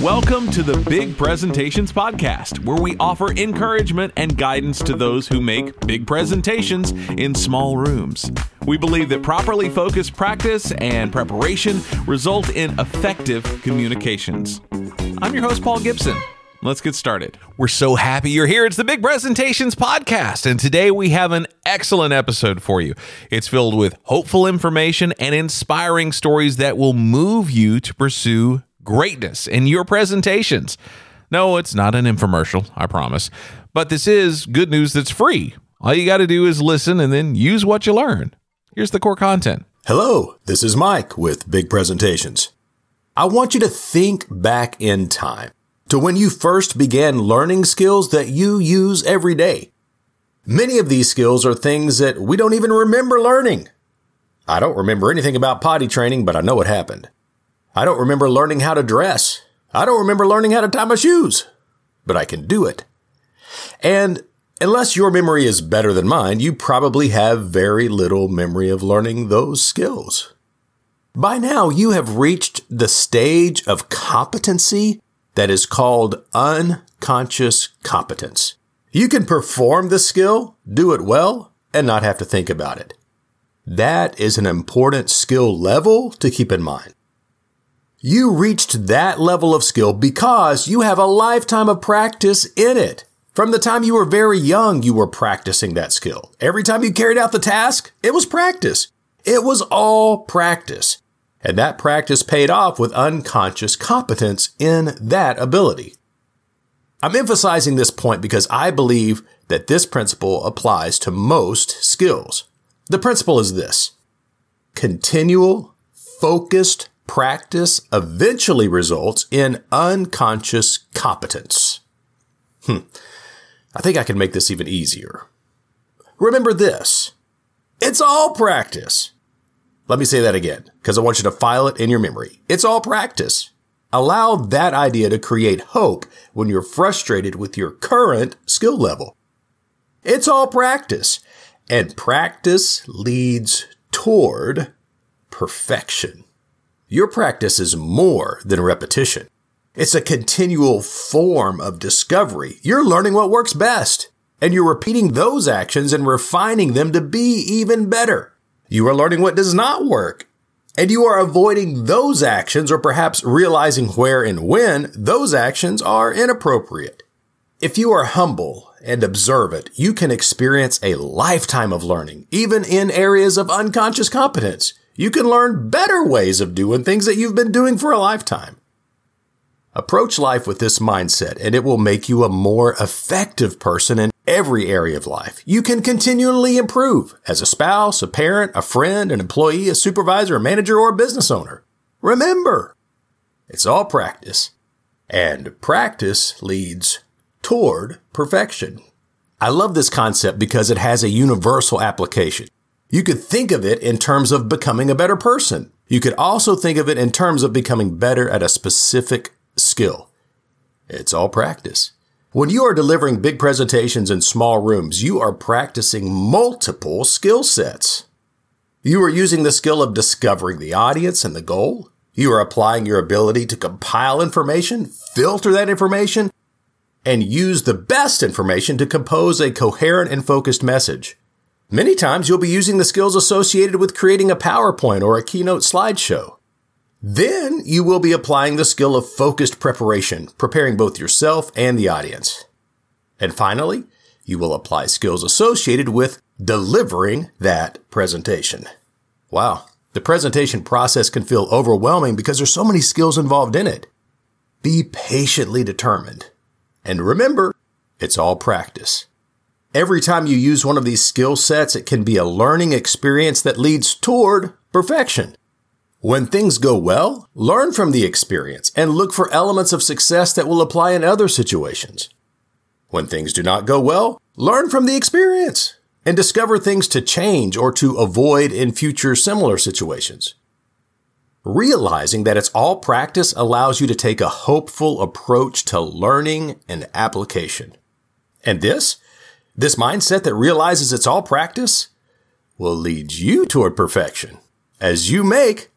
Welcome to the Big Presentations Podcast, where we offer encouragement and guidance to those who make big presentations in small rooms. We believe that properly focused practice and preparation result in effective communications. I'm your host, Paul Gibson. Let's get started. We're so happy you're here. It's the Big Presentations Podcast, and today we have an excellent episode for you. It's filled with hopeful information and inspiring stories that will move you to pursue greatness in your presentations. No, it's not an infomercial, I promise. But this is good news that's free. All you got to do is listen and then use what you learn. Here's the core content. Hello, this is Mike with Big Presentations. I want you to think back in time to when you first began learning skills that you use every day. Many of these skills are things that we don't even remember learning. I don't remember anything about potty training, but I know it happened. I don't remember learning how to dress. I don't remember learning how to tie my shoes, but I can do it. And unless your memory is better than mine, you probably have very little memory of learning those skills. By now, you have reached the stage of competency that is called unconscious competence. You can perform the skill, do it well, and not have to think about it. That is an important skill level to keep in mind. You reached that level of skill because you have a lifetime of practice in it. From the time you were very young, you were practicing that skill. Every time you carried out the task, it was practice. It was all practice. And that practice paid off with unconscious competence in that ability. I'm emphasizing this point because I believe that this principle applies to most skills. The principle is this continual, focused practice eventually results in unconscious competence. Hmm. I think I can make this even easier. Remember this. It's all practice. Let me say that again, because I want you to file it in your memory. It's all practice. Allow that idea to create hope when you're frustrated with your current skill level. It's all practice, and practice leads toward perfection. Your practice is more than repetition. It's a continual form of discovery. You're learning what works best, and you're repeating those actions and refining them to be even better. You are learning what does not work, and you are avoiding those actions or perhaps realizing where and when those actions are inappropriate. If you are humble and observant, you can experience a lifetime of learning, even in areas of unconscious competence. You can learn better ways of doing things that you've been doing for a lifetime. Approach life with this mindset and it will make you a more effective person in every area of life. You can continually improve as a spouse, a parent, a friend, an employee, a supervisor, a manager, or a business owner. Remember, it's all practice and practice leads toward perfection. I love this concept because it has a universal application. You could think of it in terms of becoming a better person. You could also think of it in terms of becoming better at a specific skill. It's all practice. When you are delivering big presentations in small rooms, you are practicing multiple skill sets. You are using the skill of discovering the audience and the goal. You are applying your ability to compile information, filter that information, and use the best information to compose a coherent and focused message. Many times you'll be using the skills associated with creating a PowerPoint or a keynote slideshow. Then you will be applying the skill of focused preparation, preparing both yourself and the audience. And finally, you will apply skills associated with delivering that presentation. Wow. The presentation process can feel overwhelming because there's so many skills involved in it. Be patiently determined. And remember, it's all practice. Every time you use one of these skill sets, it can be a learning experience that leads toward perfection. When things go well, learn from the experience and look for elements of success that will apply in other situations. When things do not go well, learn from the experience and discover things to change or to avoid in future similar situations. Realizing that it's all practice allows you to take a hopeful approach to learning and application. And this this mindset that realizes it's all practice will lead you toward perfection as you make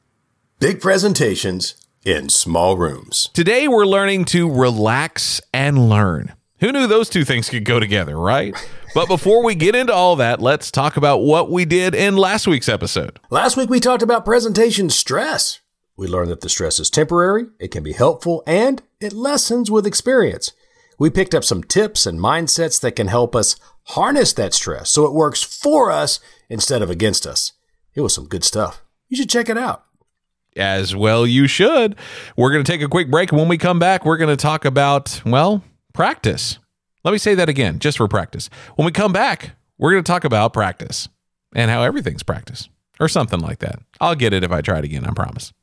big presentations in small rooms. Today, we're learning to relax and learn. Who knew those two things could go together, right? But before we get into all that, let's talk about what we did in last week's episode. Last week, we talked about presentation stress. We learned that the stress is temporary, it can be helpful, and it lessens with experience. We picked up some tips and mindsets that can help us harness that stress so it works for us instead of against us. It was some good stuff. You should check it out. As well, you should. We're going to take a quick break. When we come back, we're going to talk about, well, practice. Let me say that again, just for practice. When we come back, we're going to talk about practice and how everything's practice or something like that. I'll get it if I try it again, I promise.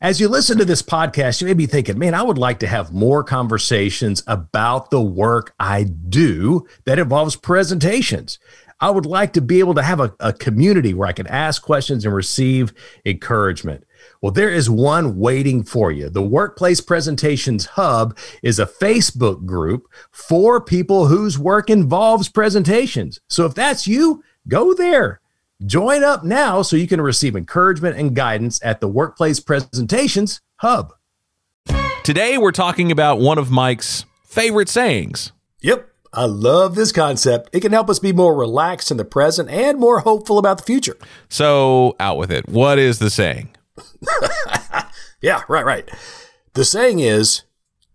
As you listen to this podcast, you may be thinking, man, I would like to have more conversations about the work I do that involves presentations. I would like to be able to have a, a community where I can ask questions and receive encouragement. Well, there is one waiting for you. The Workplace Presentations Hub is a Facebook group for people whose work involves presentations. So if that's you, go there. Join up now so you can receive encouragement and guidance at the Workplace Presentations Hub. Today, we're talking about one of Mike's favorite sayings. Yep, I love this concept. It can help us be more relaxed in the present and more hopeful about the future. So, out with it. What is the saying? yeah, right, right. The saying is,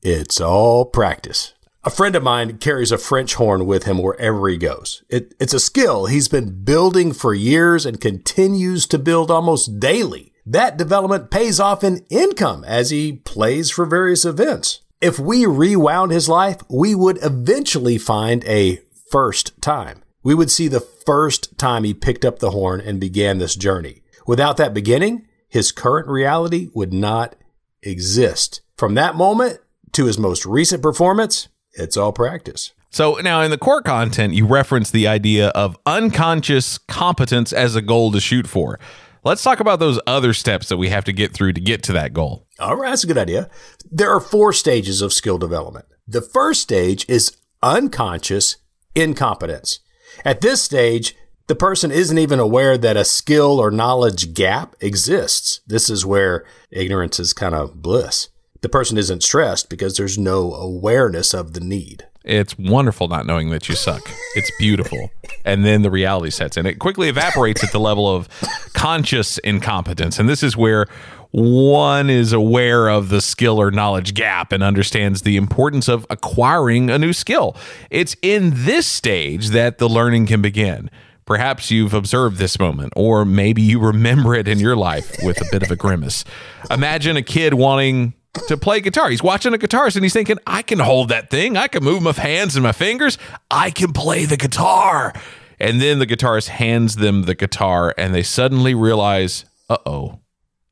it's all practice. A friend of mine carries a French horn with him wherever he goes. It, it's a skill he's been building for years and continues to build almost daily. That development pays off in income as he plays for various events. If we rewound his life, we would eventually find a first time. We would see the first time he picked up the horn and began this journey. Without that beginning, his current reality would not exist. From that moment to his most recent performance, it's all practice. So now in the core content, you reference the idea of unconscious competence as a goal to shoot for. Let's talk about those other steps that we have to get through to get to that goal. All right, that's a good idea. There are four stages of skill development. The first stage is unconscious incompetence. At this stage, the person isn't even aware that a skill or knowledge gap exists. This is where ignorance is kind of bliss. The person isn't stressed because there's no awareness of the need. It's wonderful not knowing that you suck. It's beautiful. and then the reality sets in. It quickly evaporates at the level of conscious incompetence. And this is where one is aware of the skill or knowledge gap and understands the importance of acquiring a new skill. It's in this stage that the learning can begin. Perhaps you've observed this moment, or maybe you remember it in your life with a bit of a grimace. Imagine a kid wanting to play guitar. He's watching a guitarist and he's thinking, I can hold that thing. I can move my hands and my fingers. I can play the guitar. And then the guitarist hands them the guitar and they suddenly realize, uh oh,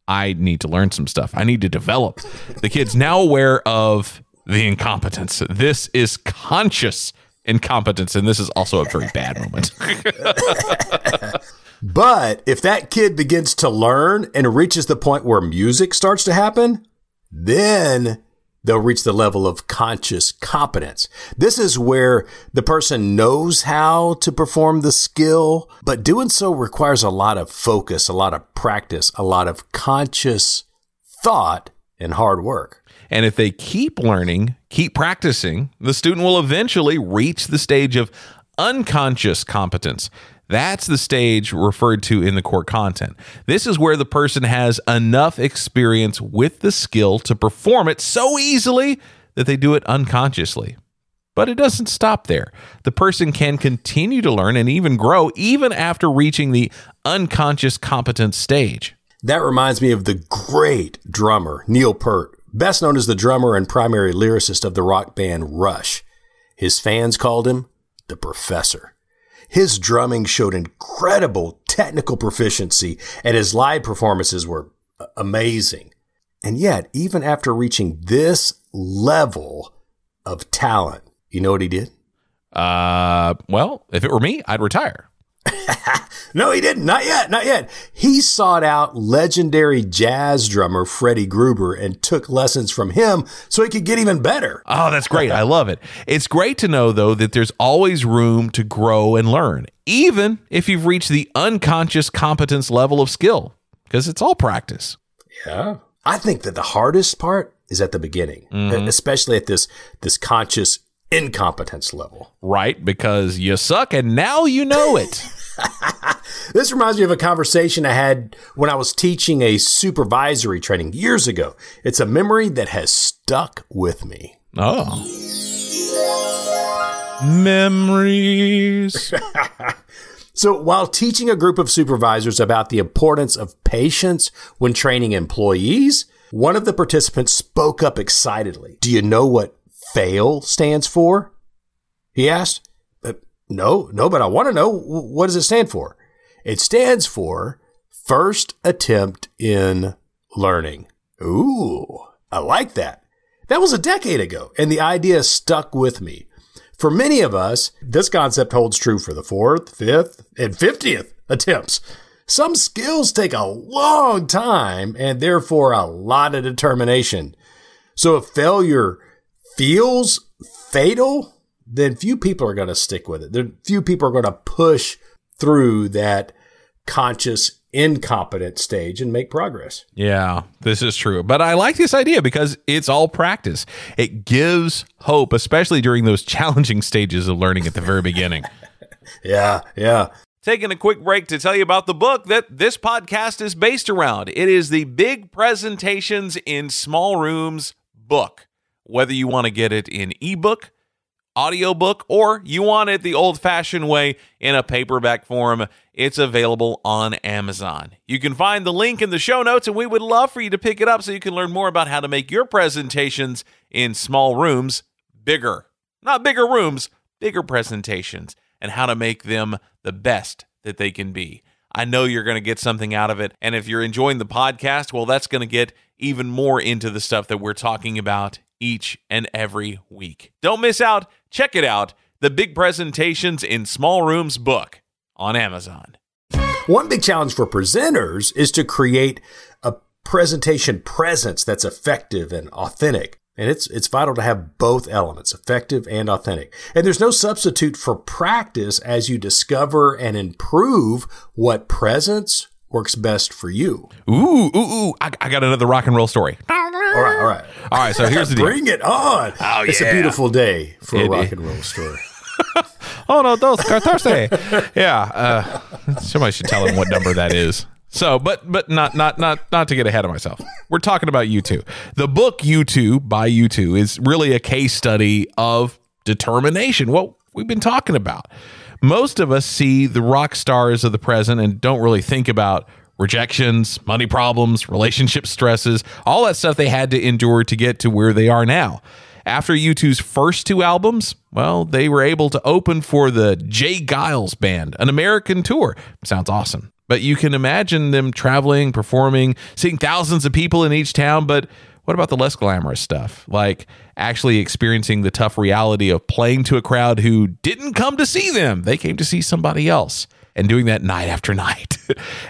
I need to learn some stuff. I need to develop. The kid's now aware of the incompetence. This is conscious incompetence, and this is also a very bad moment. but if that kid begins to learn and reaches the point where music starts to happen, then they'll reach the level of conscious competence. This is where the person knows how to perform the skill, but doing so requires a lot of focus, a lot of practice, a lot of conscious thought and hard work. And if they keep learning, keep practicing, the student will eventually reach the stage of unconscious competence. That's the stage referred to in the core content. This is where the person has enough experience with the skill to perform it so easily that they do it unconsciously. But it doesn't stop there. The person can continue to learn and even grow even after reaching the unconscious competence stage. That reminds me of the great drummer, Neil Peart, best known as the drummer and primary lyricist of the rock band Rush. His fans called him the Professor. His drumming showed incredible technical proficiency, and his live performances were amazing. And yet, even after reaching this level of talent, you know what he did? Uh, well, if it were me, I'd retire. no, he didn't. Not yet. Not yet. He sought out legendary jazz drummer Freddie Gruber and took lessons from him so he could get even better. Oh, that's great. I love it. It's great to know, though, that there's always room to grow and learn, even if you've reached the unconscious competence level of skill, because it's all practice. Yeah. I think that the hardest part is at the beginning, Mm-hmm. especially at this this conscious incompetence level. Right, because you suck and now you know it. This reminds me of a conversation I had when I was teaching a supervisory training years ago. It's a memory that has stuck with me. oh. Memories. So, while teaching a group of supervisors about the importance of patience when training employees, one of the participants spoke up excitedly. Do you know what FAIL stands for? He asked. "Uh, no, no, but I want to know what does it stand for? It stands for First Attempt in Learning. Ooh, I like that. That was a decade ago, and the idea stuck with me. For many of us, this concept holds true for the fourth, fifth, and fiftieth attempts. Some skills take a long time and therefore a lot of determination. So if failure feels fatal, then few people are going to stick with it. There, few people are going to push through that conscious incompetent stage and make progress. Yeah, this is true. But I like this idea because it's all practice. It gives hope, especially during those challenging stages of learning at the very beginning. Yeah, yeah. Taking a quick break to tell you about the book that this podcast is based around. It is the Big Presentations in Small Rooms book. Whether you want to get it in ebook, audiobook, or you want it the old fashioned way in a paperback form, it's available on Amazon. You can find the link in the show notes, and we would love for you to pick it up so you can learn more about how to make your presentations in small rooms bigger. Not bigger rooms, bigger presentations, and how to make them the best that they can be. I know you're going to get something out of it. And if you're enjoying the podcast, well, that's going to get even more into the stuff that we're talking about each and every week. Don't miss out. Check it out The Big Presentations in Small Rooms book on Amazon. One big challenge for presenters is to create a presentation presence that's effective and authentic. And it's it's vital to have both elements, effective and authentic. And there's no substitute for practice as you discover and improve what presence works best for you. Ooh, ooh, ooh. I, I got another rock and roll story. All right, all right. All right, so here's the deal. Bring it on. Oh, It's yeah. a beautiful day for a rock is. and roll story. Oh no, those Thursday. yeah, uh, somebody should tell him what number that is. So, but but not not not not to get ahead of myself. We're talking about U2. The book U2 by U2 is really a case study of determination. What we've been talking about. Most of us see the rock stars of the present and don't really think about rejections, money problems, relationship stresses, all that stuff they had to endure to get to where they are now. After U2's first two albums, well, they were able to open for the J. Geils Band, an American tour. Sounds awesome. But you can imagine them traveling, performing, seeing thousands of people in each town. But what about the less glamorous stuff? Like actually experiencing the tough reality of playing to a crowd who didn't come to see them. They came to see somebody else and doing that night after night.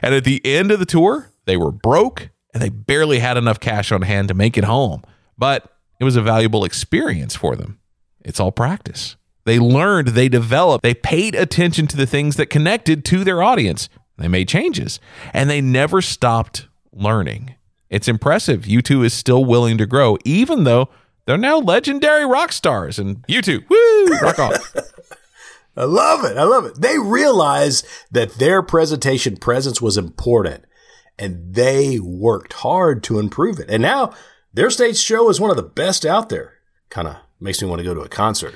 and at the end of the tour, they were broke and they barely had enough cash on hand to make it home. But it was a valuable experience for them. It's all practice. They learned, they developed, they paid attention to the things that connected to their audience. They made changes and they never stopped learning. It's impressive. U2 is still willing to grow, even though they're now legendary rock stars. And U2, woo, rock on. I love it. I love it. They realized that their presentation presence was important and they worked hard to improve it. And now their stage show is one of the best out there. Kind of makes me want to go to a concert.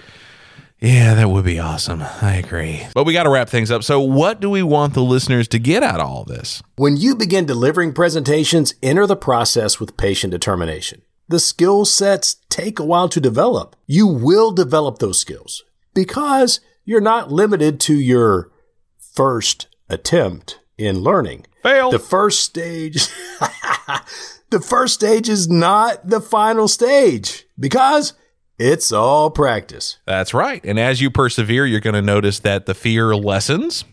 Yeah, that would be awesome. I agree. But we got to wrap things up. So, what do we want the listeners to get out of all this? When you begin delivering presentations, enter the process with patient determination. The skill sets take a while to develop. You will develop those skills because you're not limited to your first attempt in learning. Fail. The first stage, the first stage is not the final stage because it's all practice. That's right. And as you persevere, you're going to notice that the fear lessens,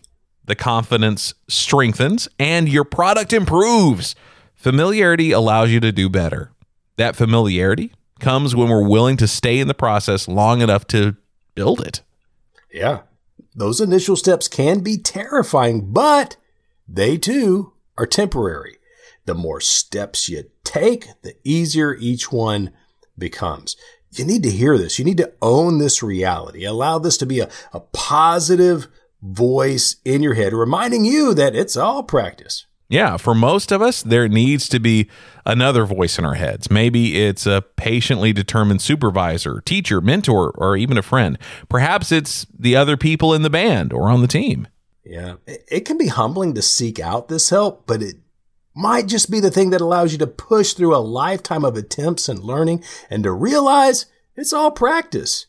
the confidence strengthens, and your product improves. Familiarity allows you to do better. That familiarity comes when we're willing to stay in the process long enough to build it. Yeah. Those initial steps can be terrifying, but they too are temporary. the more steps you take, the easier each one becomes. You need to hear this. You need to own this reality. Allow this to be a, a positive voice in your head, reminding you that it's all practice. Yeah, for most of us, there needs to be another voice in our heads. Maybe it's a patiently determined supervisor, teacher, mentor, or even a friend. Perhaps it's the other people in the band or on the team. Yeah, it can be humbling to seek out this help, but it might just be the thing that allows you to push through a lifetime of attempts and learning and to realize it's all practice.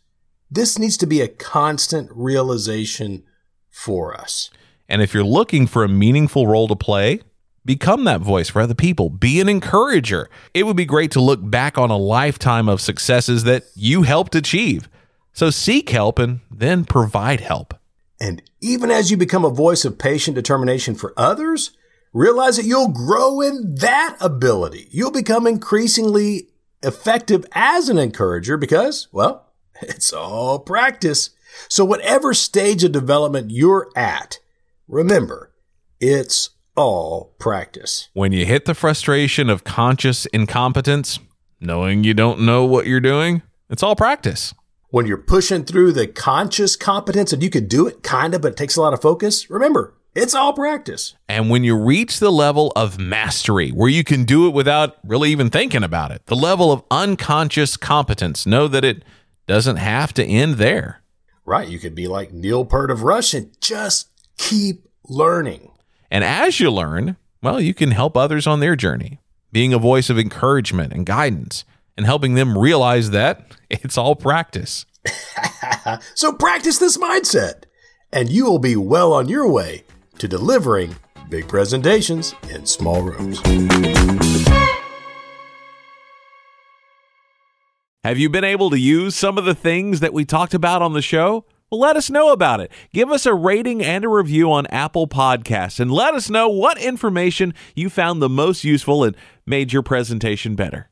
This needs to be a constant realization for us. And if you're looking for a meaningful role to play, become that voice for other people. Be an encourager. It would be great to look back on a lifetime of successes that you helped achieve. So seek help and then provide help. And even as you become a voice of patient determination for others, realize that you'll grow in that ability. You'll become increasingly effective as an encourager because, well, it's all practice. So whatever stage of development you're at, remember, it's all practice. When you hit the frustration of conscious incompetence, knowing you don't know what you're doing, it's all practice. When you're pushing through the conscious competence and you could do it kind of, but it takes a lot of focus, remember, it's all practice. And when you reach the level of mastery where you can do it without really even thinking about it, the level of unconscious competence, know that it doesn't have to end there. Right. You could be like Neil Peart of Rush and just keep learning. And as you learn, well, you can help others on their journey, being a voice of encouragement and guidance and helping them realize that it's all practice. so practice this mindset, and you will be well on your way to delivering big presentations in small rooms. Have you been able to use some of the things that we talked about on the show? Let us know about it. Give us a rating and a review on Apple Podcasts and let us know what information you found the most useful and made your presentation better.